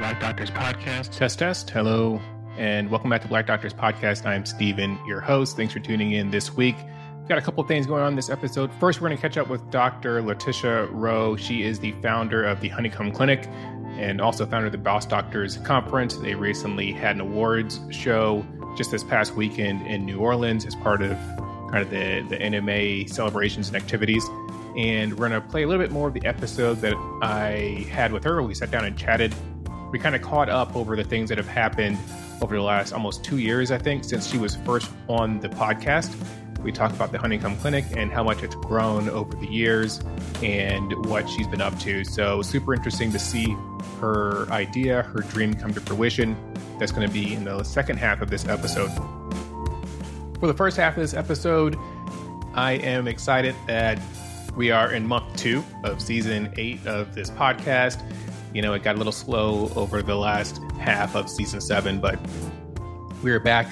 Black Doctors Podcast. Test, test. Hello, and welcome back to Black Doctors Podcast. I'm Steven, your host. Thanks for tuning in this week. We've got a couple of things going on this episode. First, we're going to catch up with Dr. Latisha Rowe. She is the founder of the Honeycomb Clinic and also founder of the Boss Doctors Conference. They recently had an awards show just this past weekend in New Orleans as part of kind of the, the NMA celebrations and activities. And we're going to play a little bit more of the episode that I had with her. We sat down and chatted. We kind of caught up over the things that have happened over the last almost two years, I think, since she was first on the podcast. We talked about the Honeycomb Clinic and how much it's grown over the years and what she's been up to. So, super interesting to see her idea, her dream come to fruition. That's going to be in the second half of this episode. For the first half of this episode, I am excited that we are in month two of season eight of this podcast. You know, it got a little slow over the last half of season seven, but we're back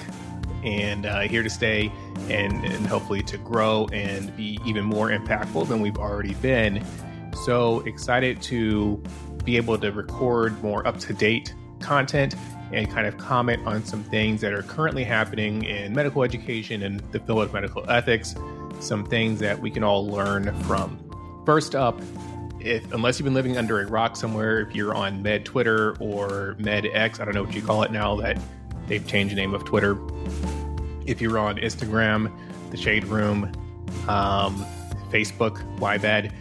and uh, here to stay and, and hopefully to grow and be even more impactful than we've already been. So excited to be able to record more up to date content and kind of comment on some things that are currently happening in medical education and the field of medical ethics, some things that we can all learn from. First up, if unless you've been living under a rock somewhere, if you're on Med Twitter or Med X, I don't know what you call it now that they've changed the name of Twitter. If you're on Instagram, the Shade Room, um, Facebook, YBed,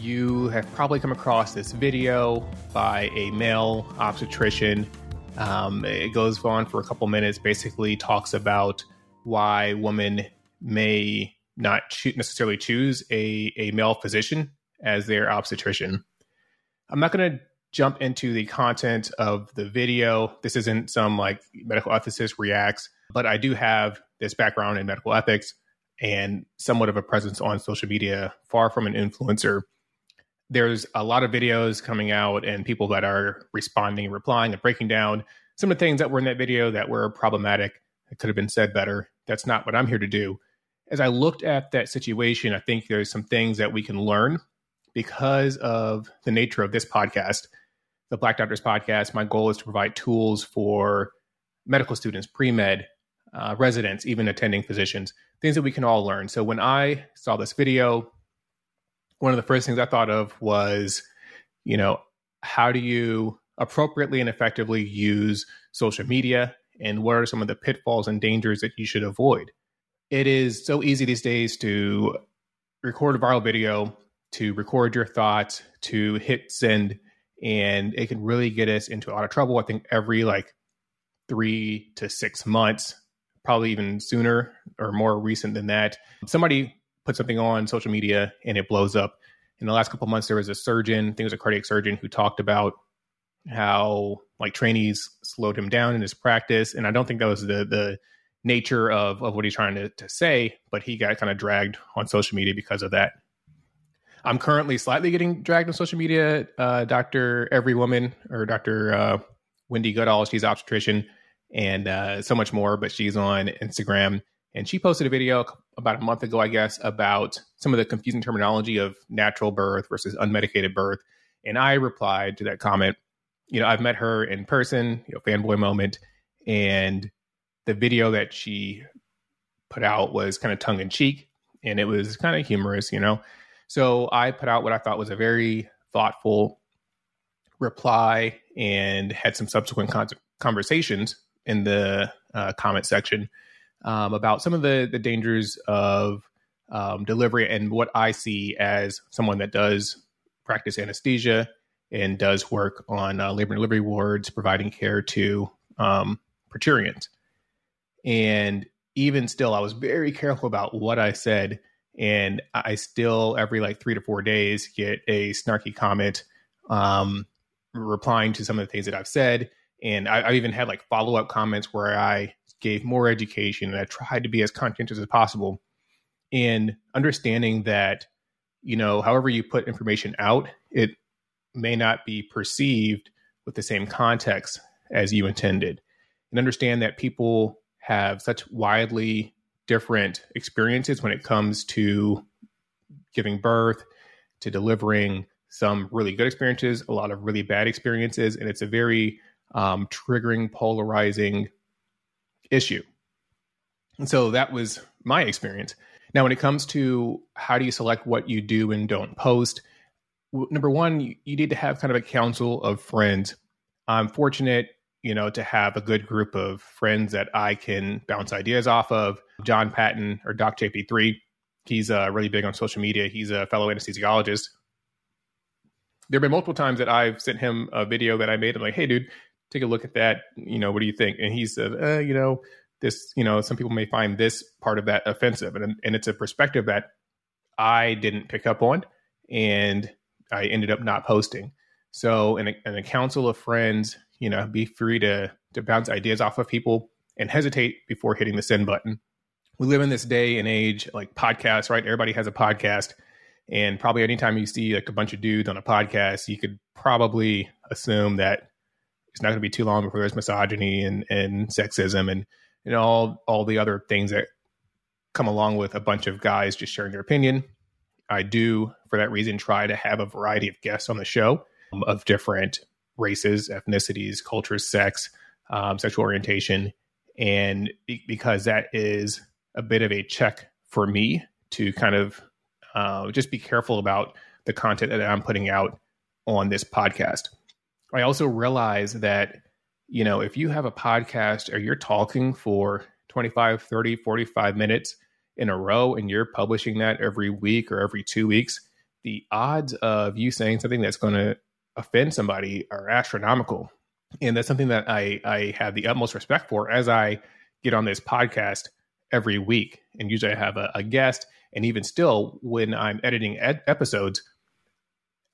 you have probably come across this video by a male obstetrician. Um, it goes on for a couple minutes, basically talks about why women may not cho- necessarily choose a, a male physician as their obstetrician. I'm not going to jump into the content of the video. This isn't some like medical ethicist reacts, but I do have this background in medical ethics and somewhat of a presence on social media, far from an influencer. There's a lot of videos coming out and people that are responding replying and breaking down some of the things that were in that video that were problematic. It could have been said better. That's not what I'm here to do. As I looked at that situation, I think there's some things that we can learn because of the nature of this podcast, the Black Doctors Podcast. My goal is to provide tools for medical students, pre med, uh, residents, even attending physicians, things that we can all learn. So when I saw this video, one of the first things I thought of was, you know, how do you appropriately and effectively use social media and what are some of the pitfalls and dangers that you should avoid? It is so easy these days to record a viral video, to record your thoughts, to hit send, and it can really get us into a lot of trouble. I think every like three to six months, probably even sooner or more recent than that, somebody put something on social media and it blows up. In the last couple months, there was a surgeon, I think it was a cardiac surgeon, who talked about how like trainees slowed him down in his practice. And I don't think that was the the nature of, of what he's trying to, to say, but he got kind of dragged on social media because of that. I'm currently slightly getting dragged on social media. Uh, Dr. Every Woman or Dr. Uh, Wendy Goodall, she's obstetrician and uh, so much more, but she's on Instagram and she posted a video about a month ago, I guess, about some of the confusing terminology of natural birth versus unmedicated birth. And I replied to that comment. You know, I've met her in person, you know, fanboy moment, and the video that she put out was kind of tongue in cheek and it was kind of humorous, you know. So I put out what I thought was a very thoughtful reply and had some subsequent con- conversations in the uh, comment section um, about some of the the dangers of um, delivery and what I see as someone that does practice anesthesia and does work on uh, labor and delivery wards, providing care to um, parturients. And even still, I was very careful about what I said. And I still, every like three to four days, get a snarky comment um, replying to some of the things that I've said. And I, have even had like follow up comments where I gave more education and I tried to be as conscientious as possible. And understanding that, you know, however you put information out, it may not be perceived with the same context as you intended. And understand that people have such widely different experiences when it comes to giving birth, to delivering, some really good experiences, a lot of really bad experiences, and it's a very um, triggering, polarizing issue. And so that was my experience. Now, when it comes to how do you select what you do and don't post, number one, you, you need to have kind of a council of friends. I'm fortunate, you know, to have a good group of friends that I can bounce ideas off of. John Patton or Doc JP3, he's uh, really big on social media. He's a fellow anesthesiologist. There have been multiple times that I've sent him a video that I made. I'm like, hey, dude, take a look at that. You know, what do you think? And he said, uh, you know, this, you know, some people may find this part of that offensive. And, and it's a perspective that I didn't pick up on. And I ended up not posting. So, in a, in a council of friends, you know, be free to to bounce ideas off of people and hesitate before hitting the send button. We live in this day and age like podcasts, right? Everybody has a podcast, and probably anytime you see like a bunch of dudes on a podcast, you could probably assume that it's not going to be too long before there's misogyny and and sexism and and all all the other things that come along with a bunch of guys just sharing their opinion I do, for that reason, try to have a variety of guests on the show um, of different races, ethnicities, cultures, sex, um, sexual orientation. And because that is a bit of a check for me to kind of uh, just be careful about the content that I'm putting out on this podcast. I also realize that, you know, if you have a podcast or you're talking for 25, 30, 45 minutes, in a row and you're publishing that every week or every two weeks, the odds of you saying something that's going to offend somebody are astronomical. And that's something that I, I have the utmost respect for as I get on this podcast every week. And usually I have a, a guest. And even still, when I'm editing ed- episodes,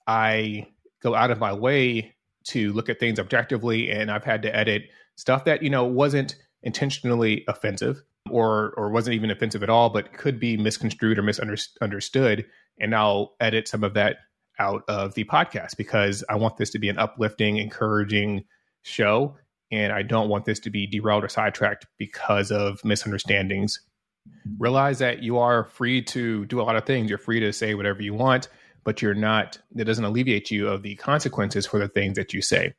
I go out of my way to look at things objectively. And I've had to edit stuff that, you know, wasn't intentionally offensive or or wasn't even offensive at all, but could be misconstrued or misunderstood. And I'll edit some of that out of the podcast because I want this to be an uplifting, encouraging show. And I don't want this to be derailed or sidetracked because of misunderstandings. Realize that you are free to do a lot of things. You're free to say whatever you want, but you're not, it doesn't alleviate you of the consequences for the things that you say.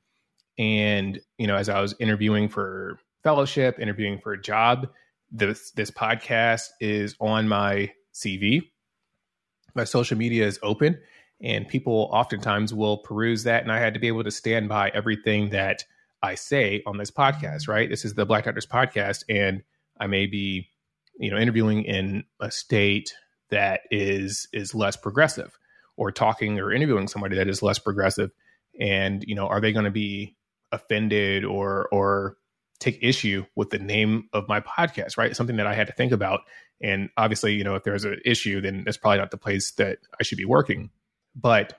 And, you know, as I was interviewing for fellowship, interviewing for a job, this this podcast is on my CV. My social media is open, and people oftentimes will peruse that. And I had to be able to stand by everything that I say on this podcast. Right, this is the Black Doctors podcast, and I may be, you know, interviewing in a state that is is less progressive, or talking or interviewing somebody that is less progressive. And you know, are they going to be offended or or take issue with the name of my podcast, right? Something that I had to think about. And obviously, you know, if there's an issue, then that's probably not the place that I should be working. But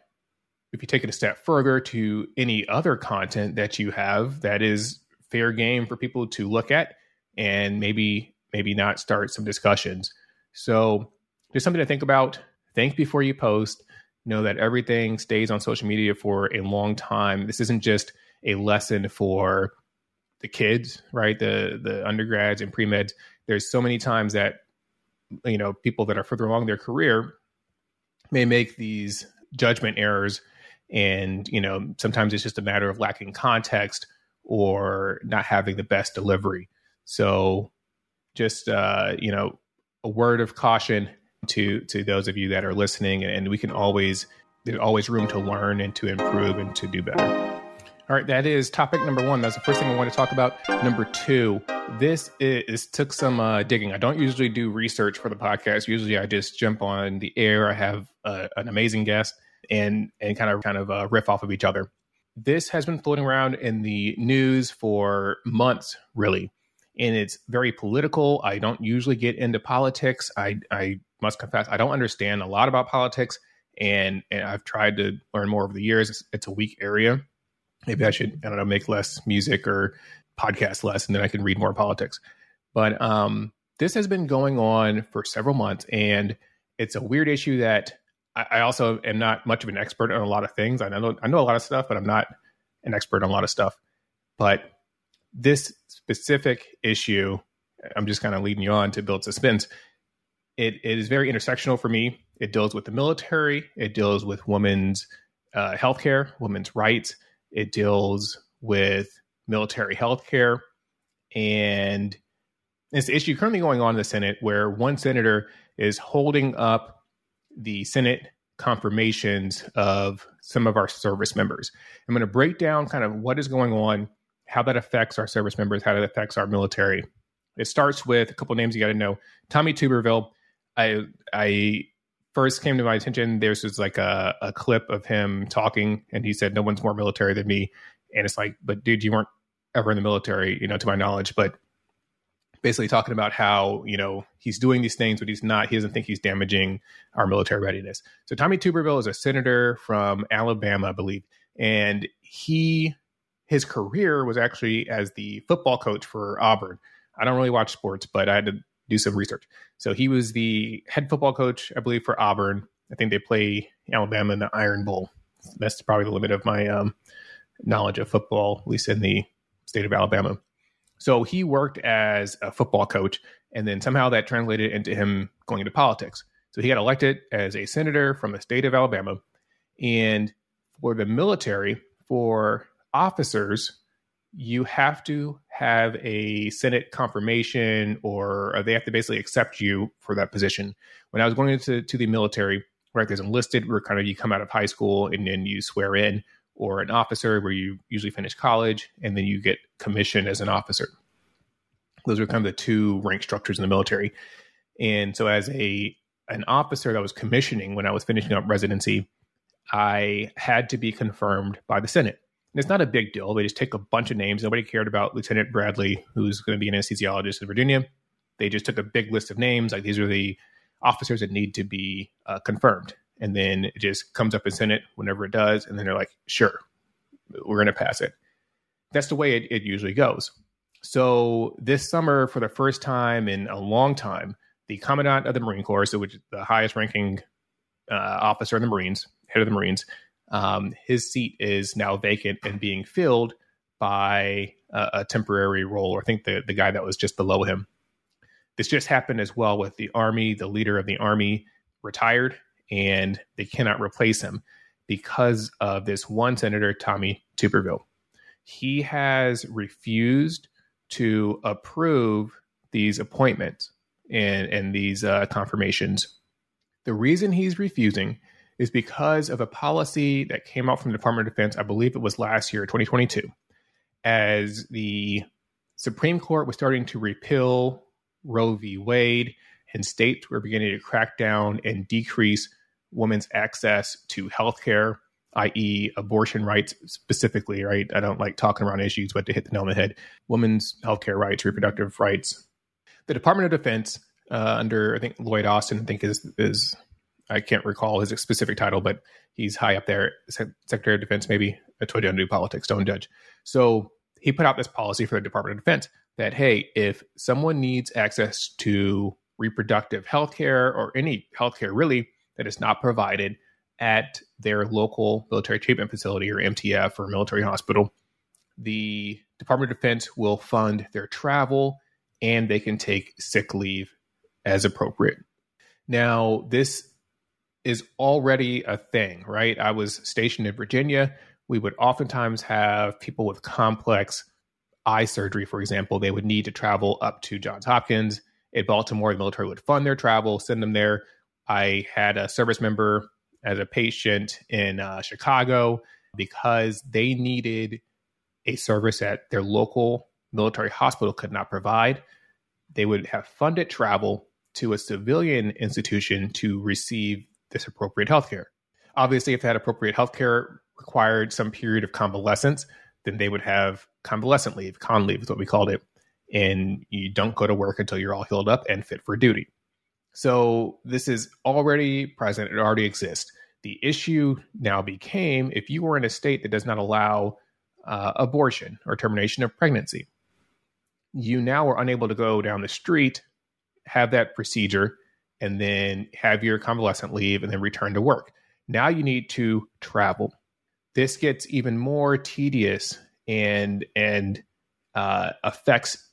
if you take it a step further to any other content that you have that is fair game for people to look at and maybe maybe not start some discussions. So there's something to think about. Think before you post. Know that everything stays on social media for a long time. This isn't just a lesson for the kids, right? The the undergrads and pre meds. There's so many times that you know people that are further along their career may make these judgment errors, and you know sometimes it's just a matter of lacking context or not having the best delivery. So, just uh, you know, a word of caution to to those of you that are listening, and we can always there's always room to learn and to improve and to do better. All right, that is topic number one. That's the first thing I want to talk about. Number two, this is took some uh, digging. I don't usually do research for the podcast. Usually, I just jump on the air. I have uh, an amazing guest and and kind of kind of uh, riff off of each other. This has been floating around in the news for months, really, and it's very political. I don't usually get into politics. I I must confess I don't understand a lot about politics, and and I've tried to learn more over the years. It's, it's a weak area maybe I should, I don't know, make less music or podcast less, and then I can read more politics. But um, this has been going on for several months, and it's a weird issue that I, also am not much of an expert on a lot of things. I know I know a lot of stuff, but I'm not an expert on a lot of stuff. But this specific issue, I'm just kind of leading you on to build suspense. It, it is very intersectional for me. It deals with the military. It deals with women's uh, healthcare, women's rights. It deals with military healthcare, and it's an issue currently going on in the Senate where one senator is holding up the Senate confirmations of some of our service members. I'm going to break down kind of what is going on, how that affects our service members, how that affects our military. It starts with a couple names you got to know. Tommy Tuberville. I I first came to my attention. There's just like a, a clip of him talking, and he said, "No one's more military than me." And it's like, but dude, you weren't ever in the military, you know, to my knowledge. But basically talking about how you know he's doing these things, but he's not. He doesn't think he's damaging our military readiness. So Tommy Tuberville is a senator from Alabama, I believe, and he his career was actually as the football coach for Auburn. I don't really watch sports, but I had to do some research. So he was the head football coach, I believe, for Auburn. I think they play Alabama in the Iron Bowl. That's probably the limit of my um, knowledge of football, at least in the state of Alabama. So he worked as a football coach, and then somehow that translated into him going into politics. So he got elected as a senator from the state of Alabama. And for the military, for officers, you have to have a Senate confirmation or they have to basically accept you for that position. When I was going into to the military, right, there's enlisted where kind of you come out of high school and then you swear in or an officer where you usually finish college and then you get commissioned as an officer. Those are kind of the two rank structures in the military. And so as a an officer that was commissioning when I was finishing up residency, I had to be confirmed by the Senate. And it's not a big deal. They just take a bunch of names. Nobody cared about Lieutenant Bradley, who's going to be an anesthesiologist in Virginia. They just took a big list of names. Like these are the officers that need to be uh, confirmed and then it just comes up in Senate whenever it does, and then they're like, sure, we're going to pass it. That's the way it, it usually goes. So this summer, for the first time in a long time, the commandant of the Marine Corps, so which is the highest ranking uh, officer in the Marines, head of the Marines, um, his seat is now vacant and being filled by a, a temporary role, or I think the, the guy that was just below him. This just happened as well with the Army. The leader of the Army retired and they cannot replace him because of this one senator, Tommy Tuberville. He has refused to approve these appointments and, and these uh, confirmations. The reason he's refusing is because of a policy that came out from the Department of Defense, I believe it was last year, 2022, as the Supreme Court was starting to repeal Roe v. Wade and states were beginning to crack down and decrease women's access to healthcare, i.e., abortion rights specifically, right? I don't like talking around issues, but to hit the nail on the head, women's healthcare rights, reproductive rights. The Department of Defense, uh, under I think Lloyd Austin, I think is is I can't recall his specific title, but he's high up there, Secretary of Defense. Maybe I told you I don't do politics, don't judge. So he put out this policy for the Department of Defense that hey, if someone needs access to reproductive health care or any healthcare really, that is not provided at their local military treatment facility or MTF or military hospital, the Department of Defense will fund their travel and they can take sick leave as appropriate. Now, this is already a thing, right? I was stationed in Virginia. We would oftentimes have people with complex eye surgery, for example. They would need to travel up to Johns Hopkins. At Baltimore, the military would fund their travel, send them there. I had a service member as a patient in uh, Chicago because they needed a service that their local military hospital could not provide. They would have funded travel to a civilian institution to receive this appropriate health care. Obviously, if that appropriate health care required some period of convalescence, then they would have convalescent leave, con leave is what we called it. And you don't go to work until you're all healed up and fit for duty. So this is already present, it already exists. The issue now became if you were in a state that does not allow uh, abortion or termination of pregnancy, you now are unable to go down the street, have that procedure, and then have your convalescent leave and then return to work. Now you need to travel. This gets even more tedious and and uh, affects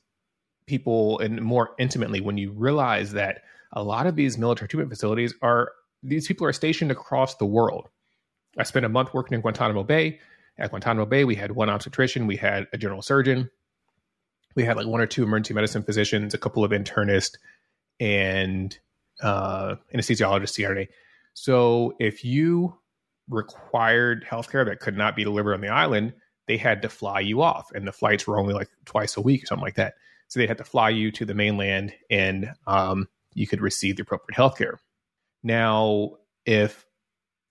people and more intimately when you realize that a lot of these military treatment facilities are these people are stationed across the world. I spent a month working in Guantanamo Bay. At Guantanamo Bay, we had one obstetrician, we had a general surgeon, we had like one or two emergency medicine physicians, a couple of internists, and uh, anesthesiologists, CRNA. So if you required healthcare that could not be delivered on the island, they had to fly you off, and the flights were only like twice a week or something like that. So they had to fly you to the mainland, and um, you could receive the appropriate healthcare. Now, if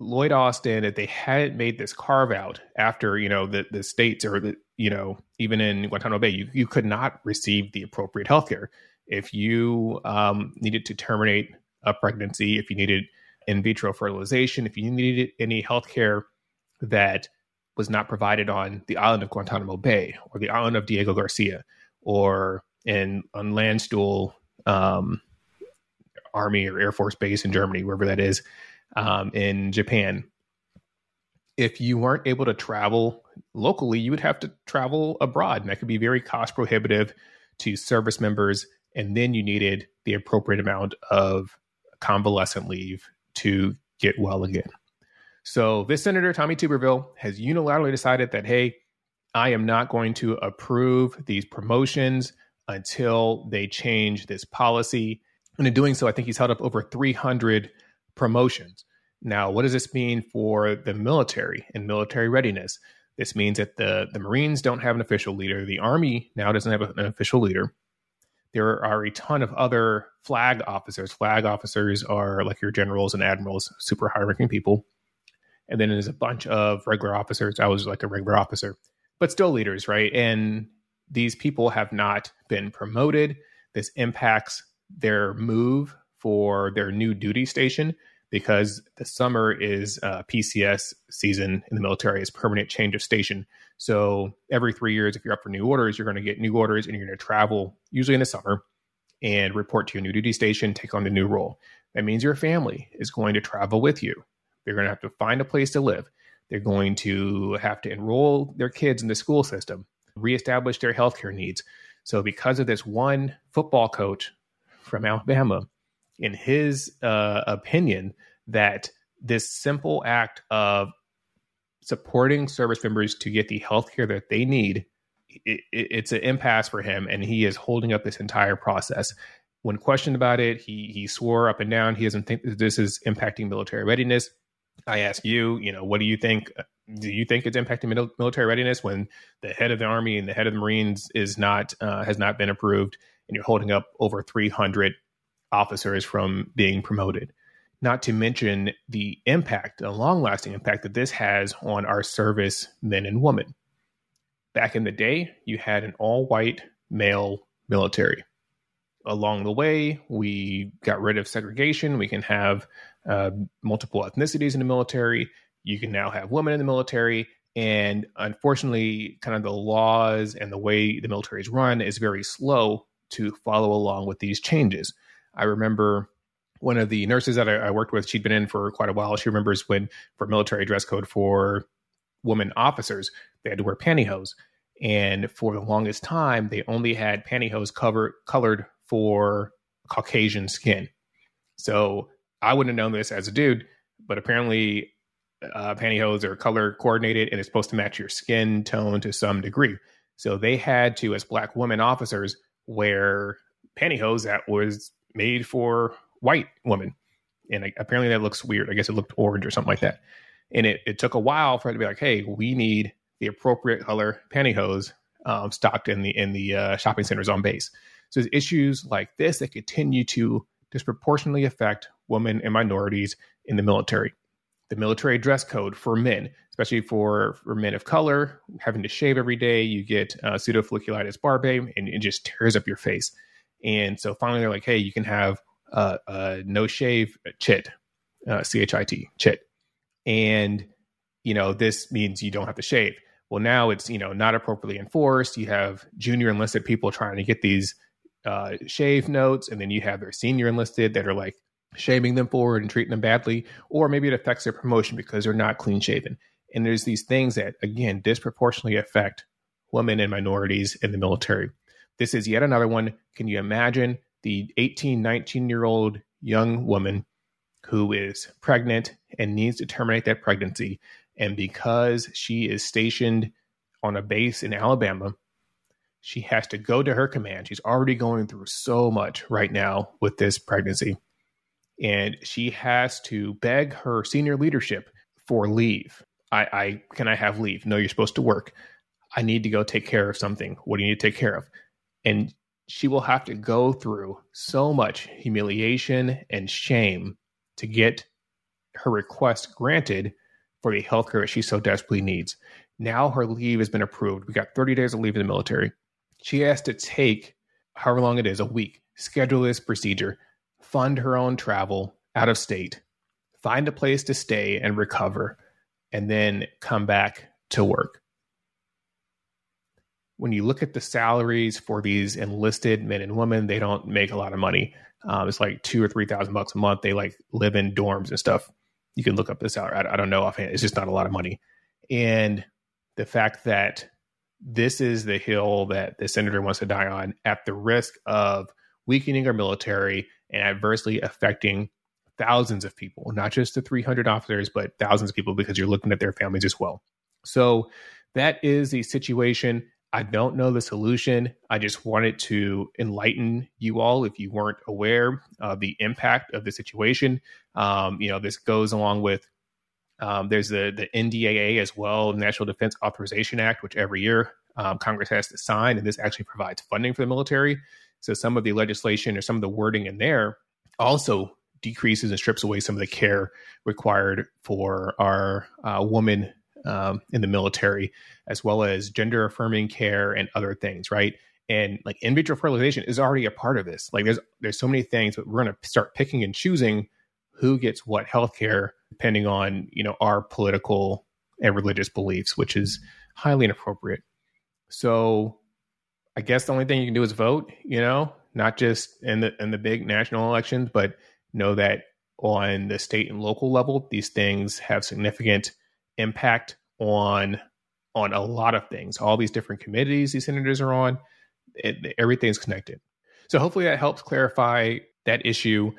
Lloyd Austin, if they hadn't made this carve out after you know the the states or the you know even in Guantanamo Bay, you you could not receive the appropriate healthcare if you um, needed to terminate a pregnancy, if you needed in vitro fertilization, if you needed any healthcare that was not provided on the island of Guantanamo Bay or the island of Diego Garcia or in on Landstuhl um, Army or Air Force Base in Germany, wherever that is, um, in Japan. If you weren't able to travel locally, you would have to travel abroad, and that could be very cost prohibitive to service members. And then you needed the appropriate amount of convalescent leave to get well again. So this Senator Tommy Tuberville has unilaterally decided that, hey, I am not going to approve these promotions until they change this policy. And in doing so, I think he's held up over 300 promotions. Now, what does this mean for the military and military readiness? This means that the, the Marines don't have an official leader. The Army now doesn't have an official leader. There are a ton of other flag officers. Flag officers are like your generals and admirals, super high ranking people. And then there's a bunch of regular officers. I was like a regular officer, but still leaders, right? And these people have not been promoted. This impacts their move for their new duty station because the summer is uh, PCS season in the military is permanent change of station. So every three years, if you're up for new orders, you're going to get new orders and you're going to travel usually in the summer and report to your new duty station, take on the new role. That means your family is going to travel with you. They're going to have to find a place to live. They're going to have to enroll their kids in the school system, reestablish their healthcare needs. So, because of this one football coach from Alabama, in his uh, opinion, that this simple act of supporting service members to get the healthcare that they need, it, it, it's an impasse for him, and he is holding up this entire process. When questioned about it, he he swore up and down he doesn't think this is impacting military readiness. I ask you, you know, what do you think? Do you think it's impacting military readiness when the head of the army and the head of the Marines is not uh, has not been approved, and you're holding up over 300 officers from being promoted? Not to mention the impact, the long lasting impact that this has on our service men and women. Back in the day, you had an all white male military. Along the way, we got rid of segregation. We can have uh, multiple ethnicities in the military. You can now have women in the military. And unfortunately, kind of the laws and the way the military is run is very slow to follow along with these changes. I remember one of the nurses that I, I, worked with, she'd been in for quite a while. She remembers when, for military dress code for women officers, they had to wear pantyhose. And for the longest time, they only had pantyhose cover, colored for Caucasian skin. So I wouldn't have known this as a dude, but apparently uh, pantyhose are color coordinated and it's supposed to match your skin tone to some degree. So they had to, as black women officers, wear pantyhose that was made for white women. And apparently that looks weird. I guess it looked orange or something like that. And it, it took a while for it to be like, hey, we need the appropriate color pantyhose um, stocked in the in the uh, shopping centers on base. So there's issues like this that continue to disproportionately affect women and minorities in the military. The military dress code for men, especially for, for men of color, having to shave every day, you get uh, pseudofolliculitis barbae, and it just tears up your face. And so finally, they're like, hey, you can have uh, uh, no shave chit, uh, C H I T, chit. And, you know, this means you don't have to shave. Well, now it's, you know, not appropriately enforced. You have junior enlisted people trying to get these uh, shave notes, and then you have their senior enlisted that are like shaming them forward and treating them badly, or maybe it affects their promotion because they're not clean shaven. And there's these things that, again, disproportionately affect women and minorities in the military. This is yet another one. Can you imagine the 18, 19 year old young woman who is pregnant and needs to terminate that pregnancy. And because she is stationed on a base in Alabama, she has to go to her command. She's already going through so much right now with this pregnancy. And she has to beg her senior leadership for leave. I, I can I have leave? No, you're supposed to work. I need to go take care of something. What do you need to take care of? And she will have to go through so much humiliation and shame to get her request granted for the health care that she so desperately needs. Now her leave has been approved. We got 30 days of leave in the military. She has to take however long it is, a week, schedule this procedure, fund her own travel out of state, find a place to stay and recover, and then come back to work when you look at the salaries for these enlisted men and women, they don't make a lot of money. Um, it's like two or three thousand bucks a month. They like live in dorms and stuff. You can look up the salary. I, I don't know offhand. It's just not a lot of money. And the fact that this is the hill that the senator wants to die on at the risk of weakening our military and adversely affecting thousands of people, not just the 300 officers, but thousands of people because you're looking at their families as well. So that is the situation. I don't know the solution. I just wanted to enlighten you all if you weren't aware of the impact of the situation. Um, you know, this goes along with um, there's the the NDAA as well, National Defense Authorization Act, which every year um, Congress has to sign, and this actually provides funding for the military. So some of the legislation or some of the wording in there also decreases and strips away some of the care required for our uh, women um, in the military, as well as gender affirming care and other things, right? And like in vitro fertilization is already a part of this. Like there's there's so many things, but we're going to start picking and choosing who gets what healthcare depending on you know our political and religious beliefs, which is highly inappropriate. So I guess the only thing you can do is vote, you know, not just in the in the big national elections, but know that on the state and local level, these things have significant impact on on a lot of things. All these different committees these senators are on, it, everything's connected. So hopefully that helps clarify that issue.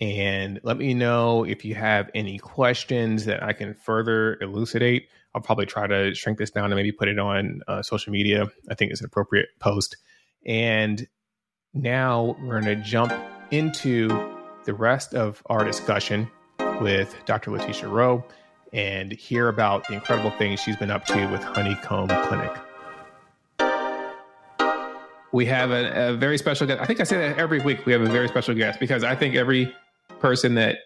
And let me know if you have any questions that I can further elucidate. I'll probably try to shrink this down and maybe put it on uh, social media. I think it's an appropriate post. And now we're going to jump into the rest of our discussion with Dr. Latisha Rowe and hear about the incredible things she's been up to with Honeycomb Clinic. We have a, a, very special guest. I think I say that every week. We have a very special guest because I think every person that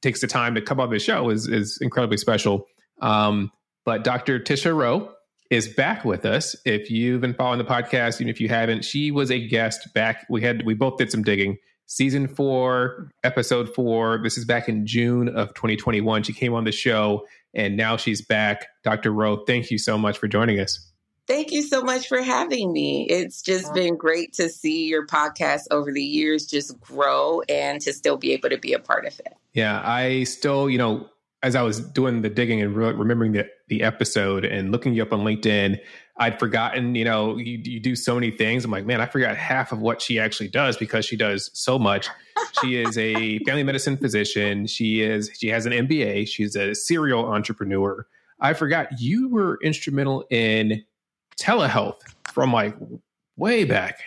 takes the time to come on the show is is incredibly special. Um, but Dr. Tisha Rowe is back with us. If you've been following the podcast, even if you haven't, she was a guest back. We had we both did some digging season four, episode four. This is back in June of 2021. She came on the show and now she's back. Dr. Rowe, thank you so much for joining us. Thank you so much for having me. It's just been great to see your podcast over the years just grow and to still be able to be a part of it. Yeah, I still, you know, as I was doing the digging and re- remembering the, the episode and looking you up on LinkedIn, I'd forgotten, you know, you, you do so many things. I'm like, man, I forgot half of what she actually does because she does so much. she is a family medicine physician. She is, she has an MBA. She's a serial entrepreneur. I forgot you were instrumental in telehealth from like way back.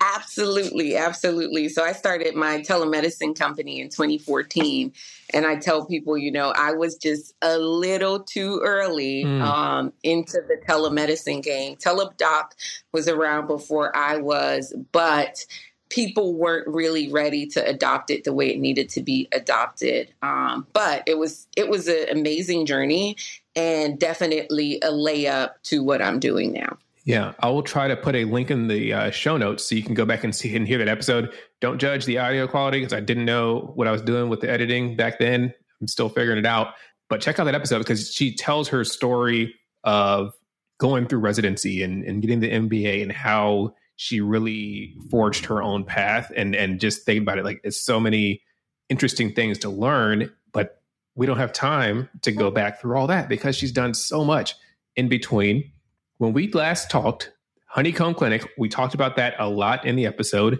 Absolutely, absolutely. So I started my telemedicine company in 2014, and I tell people, you know, I was just a little too early mm. um, into the telemedicine game. Teladoc was around before I was, but people weren't really ready to adopt it the way it needed to be adopted. Um, but it was it was an amazing journey and definitely a layup to what I'm doing now. Yeah, I will try to put a link in the uh, show notes so you can go back and see and hear that episode. Don't judge the audio quality because I didn't know what I was doing with the editing back then. I'm still figuring it out. But check out that episode because she tells her story of going through residency and, and getting the MBA and how she really forged her own path and and just think about it like it's so many interesting things to learn, but we don't have time to go back through all that because she's done so much in between when we last talked, Honeycomb Clinic, we talked about that a lot in the episode.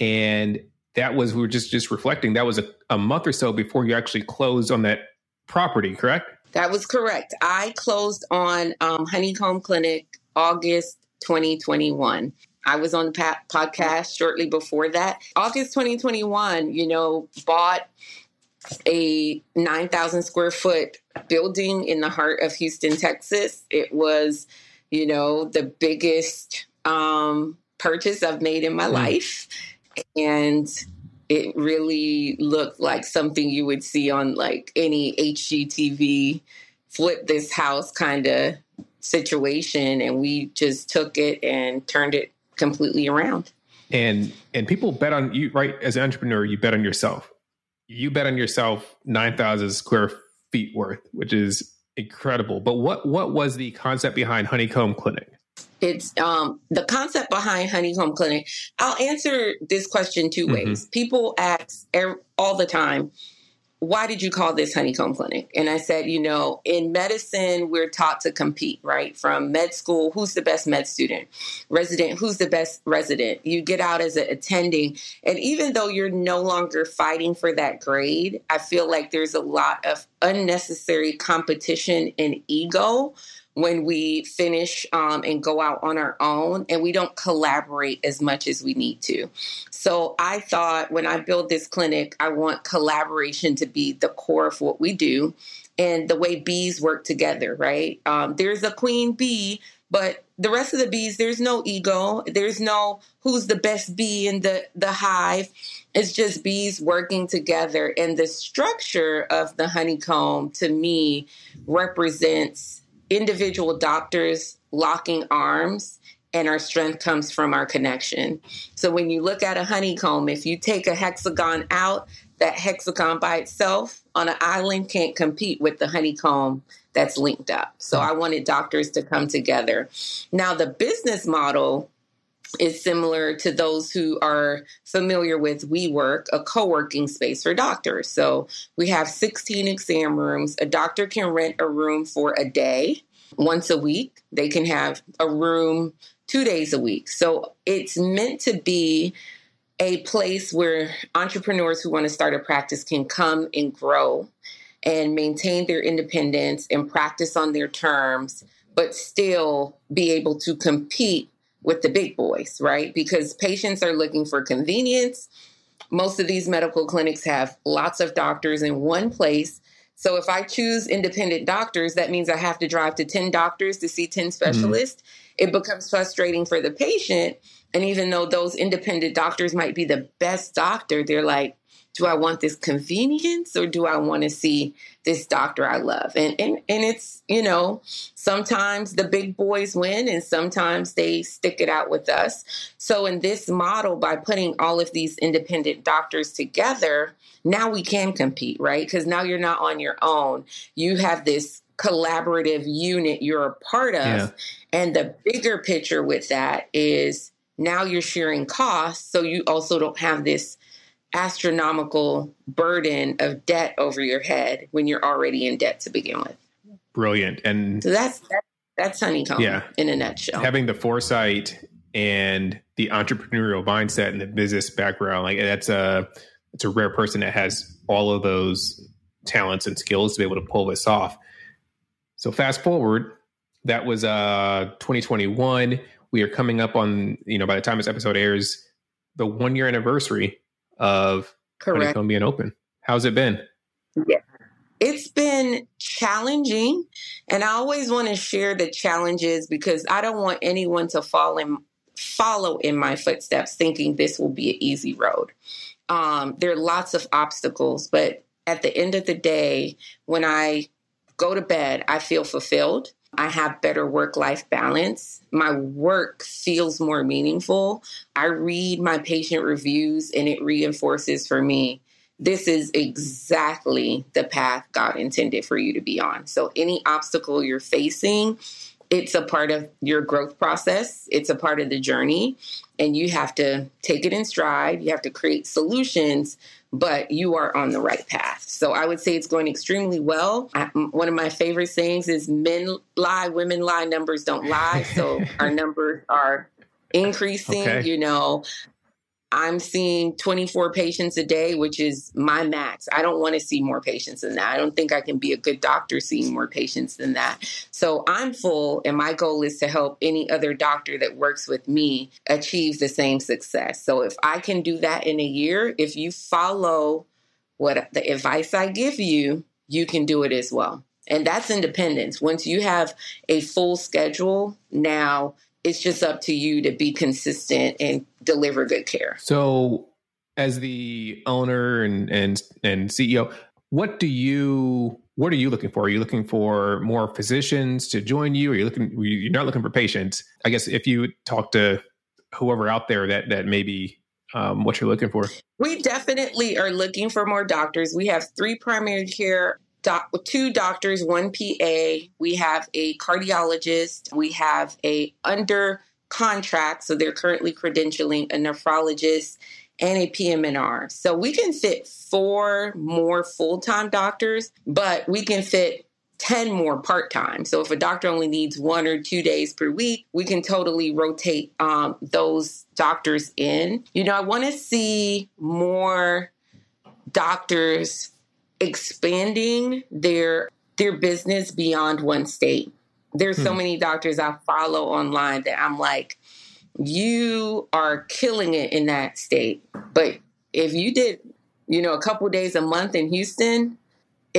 And that was we were just just reflecting that was a, a month or so before you actually closed on that property, correct? That was correct. I closed on um, Honeycomb Clinic August 2021. I was on the podcast shortly before that. August 2021, you know, bought a 9,000 square foot building in the heart of Houston, Texas. It was, you know, the biggest um, purchase I've made in my mm. life. And it really looked like something you would see on like any HGTV flip this house kind of situation. And we just took it and turned it completely around. And and people bet on you, right? As an entrepreneur, you bet on yourself. You bet on yourself nine thousand square feet worth, which is incredible. But what what was the concept behind Honeycomb Clinic? It's um, the concept behind Honeycomb Clinic. I'll answer this question two mm-hmm. ways. People ask er, all the time, why did you call this honeycomb clinic? And I said, you know, in medicine, we're taught to compete, right? From med school, who's the best med student? Resident, who's the best resident? You get out as an attending. And even though you're no longer fighting for that grade, I feel like there's a lot of unnecessary competition and ego when we finish um, and go out on our own and we don't collaborate as much as we need to. So I thought when I build this clinic, I want collaboration to be the core of what we do and the way bees work together, right? Um, there's a queen bee, but the rest of the bees, there's no ego. There's no who's the best bee in the, the hive. It's just bees working together. And the structure of the honeycomb to me represents individual doctors locking arms and our strength comes from our connection. So when you look at a honeycomb, if you take a hexagon out, that hexagon by itself on an island can't compete with the honeycomb that's linked up. So hmm. I wanted doctors to come together. Now, the business model is similar to those who are familiar with WeWork, a co working space for doctors. So we have 16 exam rooms. A doctor can rent a room for a day, once a week. They can have a room two days a week. So it's meant to be a place where entrepreneurs who want to start a practice can come and grow and maintain their independence and practice on their terms, but still be able to compete with the big boys, right? Because patients are looking for convenience. Most of these medical clinics have lots of doctors in one place. So if I choose independent doctors, that means I have to drive to 10 doctors to see 10 mm-hmm. specialists. Mm-hmm. It becomes frustrating for the patient. And even though those independent doctors might be the best doctor, they're like, do I want this convenience or do I want to see this doctor I love? And and and it's, you know, sometimes the big boys win and sometimes they stick it out with us. So in this model by putting all of these independent doctors together, now we can compete, right? Because now you're not on your own. You have this collaborative unit you're a part of. Yeah. And the bigger picture with that is now you're sharing costs. So you also don't have this astronomical burden of debt over your head when you're already in debt to begin with. Brilliant. And so that's that's, that's honeycomb yeah. in a nutshell. Having the foresight and the entrepreneurial mindset and the business background, like that's a it's a rare person that has all of those talents and skills to be able to pull this off. So fast forward, that was uh 2021. We are coming up on, you know, by the time this episode airs, the one year anniversary of Correct. Being open. How's it been? Yeah. It's been challenging, and I always want to share the challenges because I don't want anyone to fall in, follow in my footsteps thinking this will be an easy road. Um, there are lots of obstacles, but at the end of the day, when I go to bed, I feel fulfilled. I have better work life balance. My work feels more meaningful. I read my patient reviews and it reinforces for me this is exactly the path God intended for you to be on. So, any obstacle you're facing, it's a part of your growth process, it's a part of the journey, and you have to take it in stride. You have to create solutions but you are on the right path. So I would say it's going extremely well. I, one of my favorite sayings is men lie, women lie, numbers don't lie. So our numbers are increasing, okay. you know. I'm seeing 24 patients a day, which is my max. I don't want to see more patients than that. I don't think I can be a good doctor seeing more patients than that. So I'm full, and my goal is to help any other doctor that works with me achieve the same success. So if I can do that in a year, if you follow what the advice I give you, you can do it as well. And that's independence. Once you have a full schedule, now it's just up to you to be consistent and deliver good care. So, as the owner and and and CEO, what do you what are you looking for? Are you looking for more physicians to join you? Are you looking? You're not looking for patients. I guess if you talk to whoever out there that that maybe um, what you're looking for. We definitely are looking for more doctors. We have three primary care doc, two doctors, one PA. We have a cardiologist. We have a under contract, so they're currently credentialing a nephrologist and a PM&R. So we can fit four more full time doctors, but we can fit 10 more part time. So if a doctor only needs one or two days per week, we can totally rotate um, those doctors in. You know, I want to see more doctors expanding their their business beyond one state. There's hmm. so many doctors I follow online that I'm like, you are killing it in that state. But if you did, you know, a couple days a month in Houston,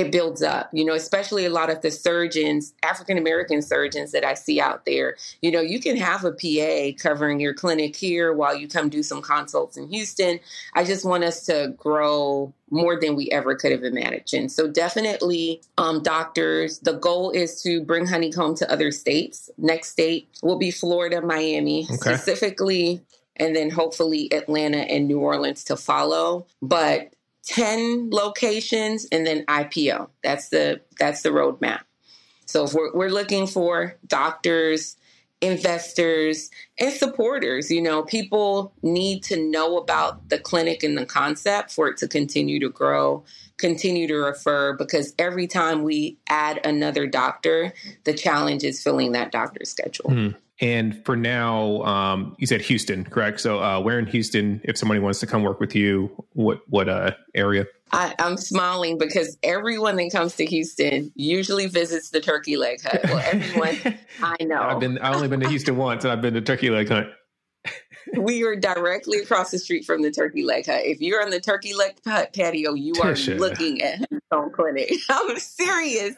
it builds up, you know, especially a lot of the surgeons, African American surgeons that I see out there. You know, you can have a PA covering your clinic here while you come do some consults in Houston. I just want us to grow more than we ever could have imagined. So definitely um, doctors, the goal is to bring honeycomb to other states. Next state will be Florida, Miami, okay. specifically and then hopefully Atlanta and New Orleans to follow. But 10 locations and then IPO. That's the that's the roadmap. So if we're, we're looking for doctors, investors, and supporters, you know, people need to know about the clinic and the concept for it to continue to grow, continue to refer, because every time we add another doctor, the challenge is filling that doctor's schedule. Mm. And for now, um, you said Houston, correct? So, uh, where in Houston, if somebody wants to come work with you, what what uh, area? I, am smiling because everyone that comes to Houston usually visits the Turkey Leg Hut. Well, everyone I know. I've been I only been to Houston once, and I've been to Turkey Leg Hut. we are directly across the street from the Turkey Leg Hut. If you're on the Turkey Leg Hut patio, you are looking at Honeycomb Clinic. I'm serious.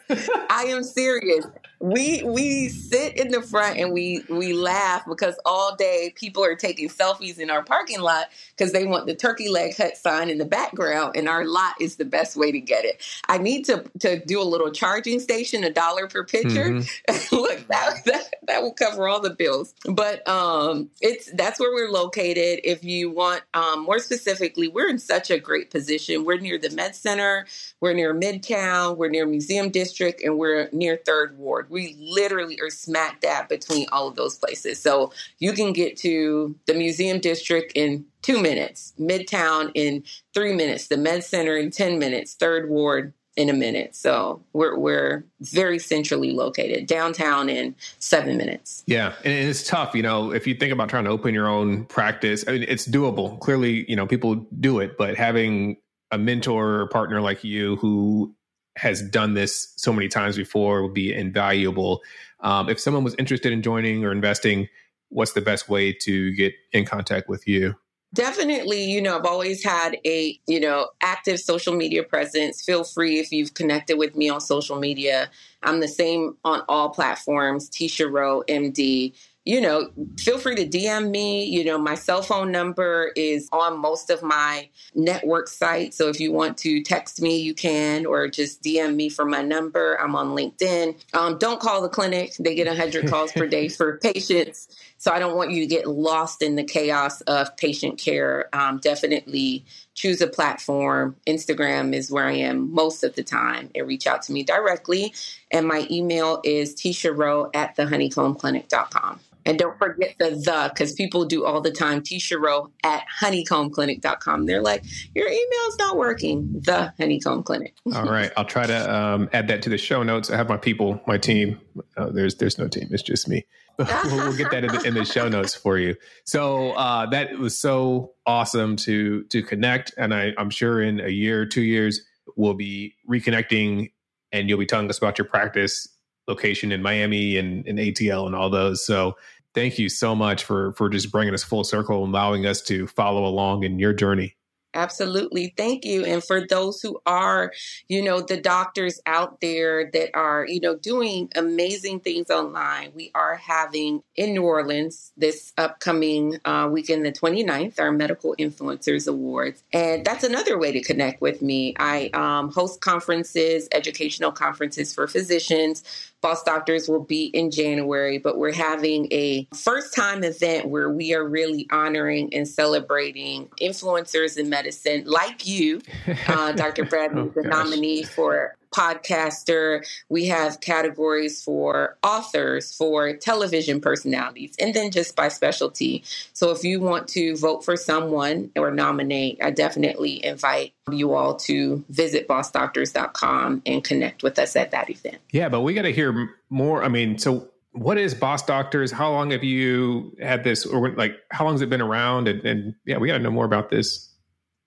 I am serious we we sit in the front and we we laugh because all day people are taking selfies in our parking lot because they want the turkey leg hut sign in the background and our lot is the best way to get it. I need to to do a little charging station a dollar per picture mm-hmm. look that, that that will cover all the bills. But um it's that's where we're located. If you want um more specifically we're in such a great position. We're near the med center we're near midtown we're near museum district and we're near third ward we literally are smack dab between all of those places. So you can get to the museum district in two minutes, Midtown in three minutes, the Med Center in 10 minutes, Third Ward in a minute. So we're we're very centrally located, downtown in seven minutes. Yeah, and it's tough, you know, if you think about trying to open your own practice. I mean, it's doable. Clearly, you know, people do it, but having a mentor or partner like you who has done this so many times before would be invaluable. Um, if someone was interested in joining or investing, what's the best way to get in contact with you? Definitely, you know, I've always had a, you know, active social media presence. Feel free if you've connected with me on social media. I'm the same on all platforms, Tisha Rowe, MD you know, feel free to DM me. You know, my cell phone number is on most of my network sites. So if you want to text me, you can, or just DM me for my number. I'm on LinkedIn. Um, don't call the clinic. They get 100 calls per day for patients. So I don't want you to get lost in the chaos of patient care. Um, definitely choose a platform. Instagram is where I am most of the time and reach out to me directly. And my email is tisha rowe at thehoneycombclinic.com. And don't forget the the, because people do all the time. Tisha Rowe at honeycombclinic.com. They're like, your email's not working. The honeycomb clinic. all right. I'll try to um, add that to the show notes. I have my people, my team. Uh, there's there's no team. It's just me. we'll, we'll, get that in the, in the, show notes for you. So uh, that was so awesome to to connect, and I, I'm sure in a year, two years, we'll be reconnecting, and you'll be telling us about your practice location in Miami and, and ATL and all those. So thank you so much for for just bringing us full circle and allowing us to follow along in your journey. Absolutely. Thank you. And for those who are, you know, the doctors out there that are, you know, doing amazing things online, we are having in New Orleans this upcoming uh, weekend, the 29th, our Medical Influencers Awards. And that's another way to connect with me. I um, host conferences, educational conferences for physicians, Boss Doctors will be in January, but we're having a first time event where we are really honoring and celebrating influencers in medicine like you, uh, Dr. Bradley, oh, the nominee for podcaster. We have categories for authors, for television personalities, and then just by specialty. So if you want to vote for someone or nominate, I definitely invite you all to visit bossdoctors.com and connect with us at that event. Yeah, but we got to hear more. I mean, so what is Boss Doctors? How long have you had this, or like, how long has it been around? And, and yeah, we got to know more about this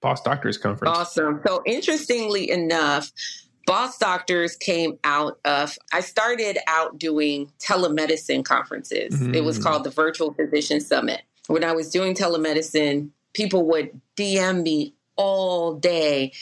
Boss Doctors conference. Awesome. So, interestingly enough, Boss Doctors came out of, I started out doing telemedicine conferences. Mm-hmm. It was mm. called the Virtual Physician Summit. When I was doing telemedicine, people would DM me all day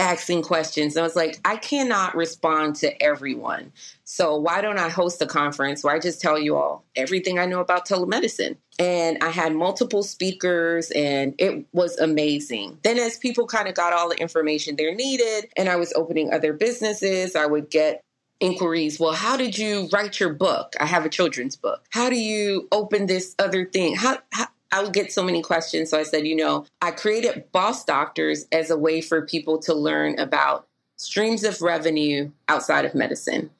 asking questions. And I was like, I cannot respond to everyone. So why don't I host a conference where I just tell you all everything I know about telemedicine? And I had multiple speakers and it was amazing. Then as people kind of got all the information they needed and I was opening other businesses, I would get inquiries. Well, how did you write your book? I have a children's book. How do you open this other thing? How, how I would get so many questions. So I said, you know, I created Boss Doctors as a way for people to learn about streams of revenue outside of medicine.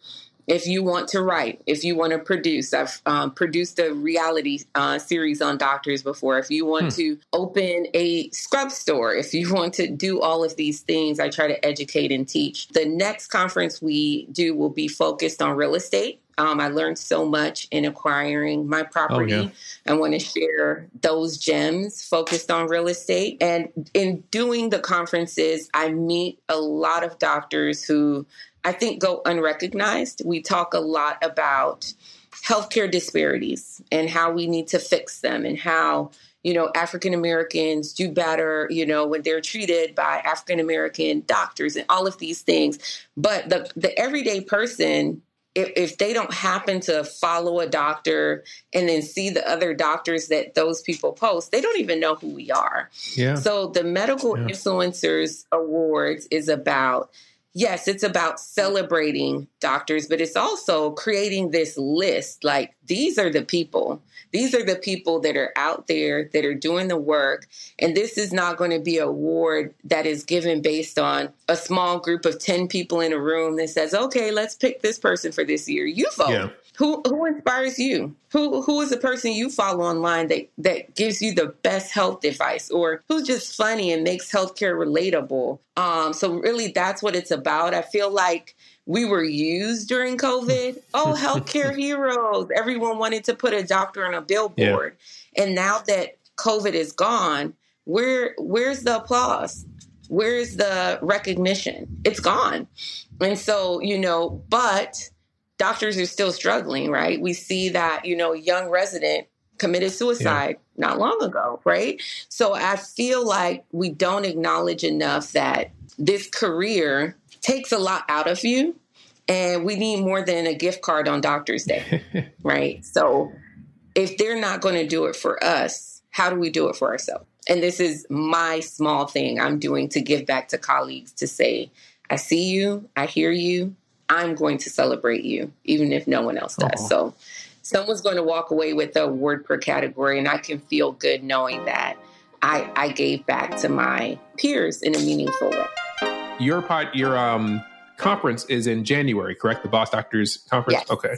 If you want to write, if you want to produce, I've um, produced a reality uh, series on doctors before. If you want hmm. to open a scrub store, if you want to do all of these things, I try to educate and teach. The next conference we do will be focused on real estate. Um, I learned so much in acquiring my property. Oh, yeah. I want to share those gems focused on real estate. And in doing the conferences, I meet a lot of doctors who I think go unrecognized. We talk a lot about healthcare disparities and how we need to fix them and how you know african americans do better you know when they're treated by african american doctors and all of these things but the the everyday person if, if they don't happen to follow a doctor and then see the other doctors that those people post, they don't even know who we are. Yeah. So the Medical yeah. Influencers Awards is about yes, it's about celebrating doctors, but it's also creating this list like these are the people these are the people that are out there that are doing the work. And this is not going to be a award that is given based on a small group of 10 people in a room that says, okay, let's pick this person for this year. You vote. Yeah. Who, who inspires you? Who who is the person you follow online that, that gives you the best health advice or who's just funny and makes healthcare relatable? Um, so really that's what it's about. I feel like we were used during COVID. Oh, healthcare heroes. Everyone wanted to put a doctor on a billboard. Yeah. And now that COVID is gone, where where's the applause? Where's the recognition? It's gone. And so, you know, but doctors are still struggling, right? We see that, you know, young resident committed suicide yeah. not long ago, right? So I feel like we don't acknowledge enough that this career takes a lot out of you. And we need more than a gift card on Doctor's Day, right? So if they're not going to do it for us, how do we do it for ourselves? And this is my small thing I'm doing to give back to colleagues to say, I see you, I hear you, I'm going to celebrate you, even if no one else does. Aww. So someone's going to walk away with a word per category, and I can feel good knowing that I, I gave back to my peers in a meaningful way your pod, your um conference is in January, correct? The Boss Doctors conference. Yes. Okay.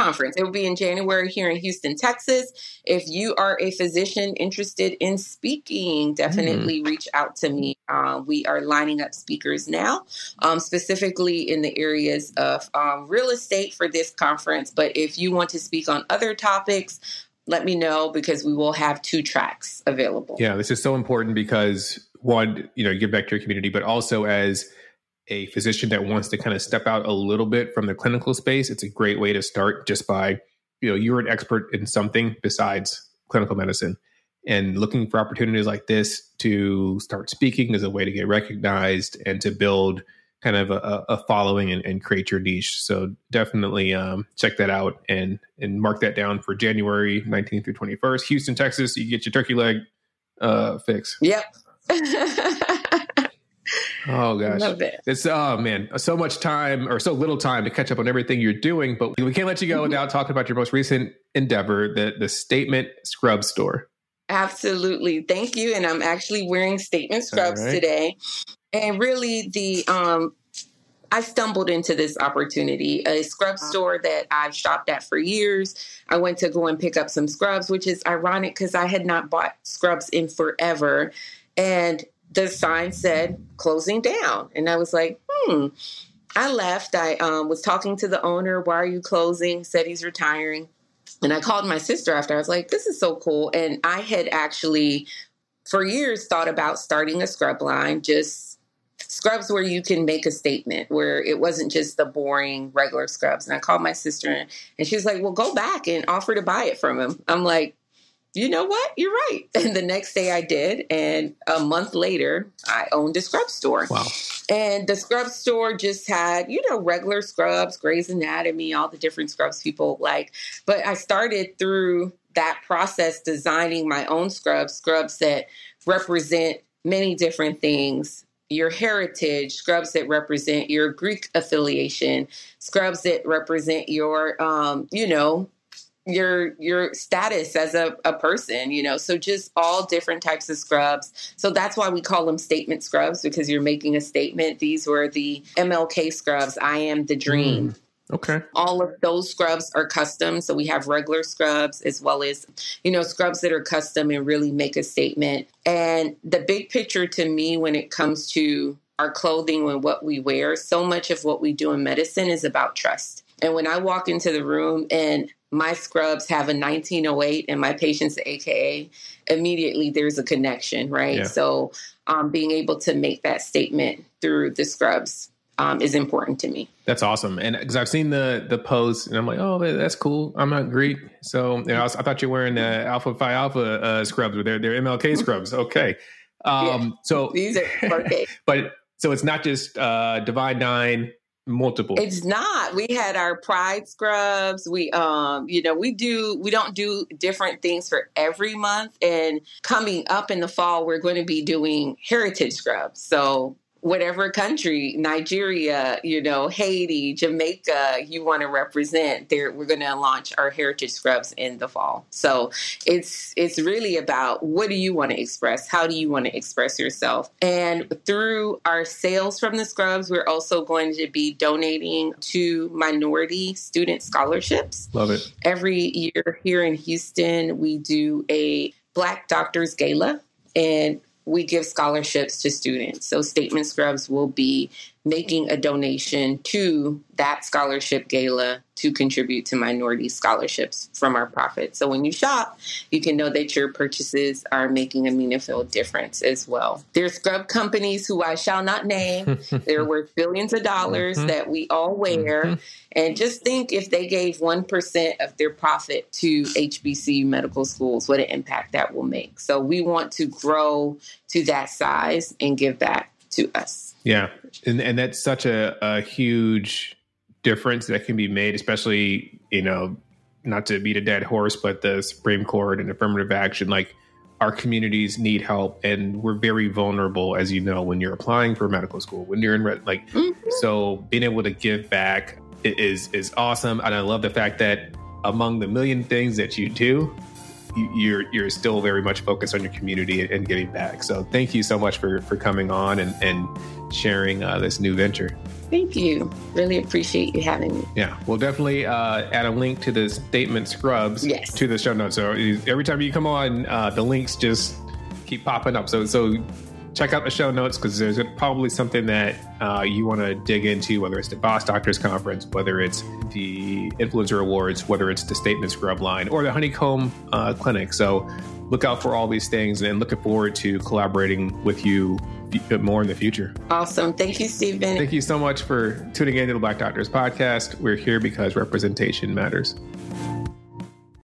Conference. It will be in January here in Houston, Texas. If you are a physician interested in speaking, definitely mm. reach out to me. Uh, we are lining up speakers now, um, specifically in the areas of um, real estate for this conference. But if you want to speak on other topics, let me know because we will have two tracks available. Yeah, this is so important because one, you know, give back to your community, but also as a physician that wants to kind of step out a little bit from the clinical space, it's a great way to start just by, you know, you're an expert in something besides clinical medicine. And looking for opportunities like this to start speaking is a way to get recognized and to build kind of a, a following and, and, create your niche. So definitely um, check that out and and mark that down for January 19th through 21st. Houston, Texas, you get your turkey leg uh, fix. Yep. Oh gosh, Love it. it's oh man, so much time or so little time to catch up on everything you're doing, but we can't let you go mm-hmm. without talking about your most recent endeavor, the the Statement Scrub Store. Absolutely, thank you. And I'm actually wearing Statement Scrubs right. today, and really the um. I stumbled into this opportunity, a scrub store that I've shopped at for years. I went to go and pick up some scrubs, which is ironic because I had not bought scrubs in forever. And the sign said closing down. And I was like, hmm. I left. I um, was talking to the owner. Why are you closing? Said he's retiring. And I called my sister after. I was like, this is so cool. And I had actually, for years, thought about starting a scrub line, just scrubs where you can make a statement, where it wasn't just the boring regular scrubs. And I called my sister and she was like, well, go back and offer to buy it from him. I'm like, you know what? You're right. And the next day I did. And a month later, I owned a scrub store. Wow. And the scrub store just had, you know, regular scrubs, Grey's Anatomy, all the different scrubs people like. But I started through that process designing my own scrubs, scrubs that represent many different things your heritage, scrubs that represent your Greek affiliation, scrubs that represent your, um, you know, your your status as a, a person you know so just all different types of scrubs so that's why we call them statement scrubs because you're making a statement these were the mlk scrubs i am the dream mm. Okay. All of those scrubs are custom. So we have regular scrubs as well as, you know, scrubs that are custom and really make a statement. And the big picture to me when it comes to our clothing and what we wear, so much of what we do in medicine is about trust. And when I walk into the room and my scrubs have a 1908 and my patient's AKA, immediately there's a connection, right? Yeah. So um, being able to make that statement through the scrubs um, is important to me. That's awesome, and because I've seen the the post, and I'm like, oh, that's cool. I'm not Greek, so you know, I, was, I, thought you were wearing the Alpha Phi Alpha uh, scrubs, but they're they're MLK scrubs. Okay, um, yeah. so these are okay, but so it's not just uh, Divine Nine multiple. It's not. We had our pride scrubs. We um you know we do we don't do different things for every month. And coming up in the fall we're going to be doing heritage scrubs. So whatever country, Nigeria, you know, Haiti, Jamaica, you want to represent, there we're going to launch our heritage scrubs in the fall. So it's it's really about what do you want to express? How do you want to express yourself? And through our sales from the scrubs, we're also going to be donating to minority student scholarships. Love it. Every year here in Houston, we do a Black Doctors Gala and we give scholarships to students. So Statement Scrubs will be making a donation to that scholarship gala to contribute to minority scholarships from our profits. So when you shop, you can know that your purchases are making a meaningful difference as well. There's scrub companies who I shall not name. They're worth billions of dollars mm-hmm. that we all wear. Mm-hmm. And just think if they gave 1% of their profit to HBCU medical schools, what an impact that will make. So we want to grow to that size and give back to us. Yeah, and and that's such a, a huge difference that can be made, especially you know, not to beat a dead horse, but the Supreme Court and affirmative action, like our communities need help and we're very vulnerable as you know when you're applying for medical school when you're in like mm-hmm. so being able to give back is is awesome and i love the fact that among the million things that you do you're you're still very much focused on your community and giving back. So thank you so much for for coming on and and sharing uh, this new venture. Thank you. Really appreciate you having me. Yeah, we'll definitely uh, add a link to the statement scrubs yes. to the show notes. So every time you come on, uh, the links just keep popping up. So so check out the show notes because there's probably something that uh, you want to dig into, whether it's the Boss Doctors Conference, whether it's the Influencer Awards, whether it's the Statement Scrub line, or the Honeycomb uh, Clinic. So look out for all these things and looking forward to collaborating with you more in the future. Awesome. Thank you, Steven. Thank you so much for tuning in to the Black Doctors Podcast. We're here because representation matters.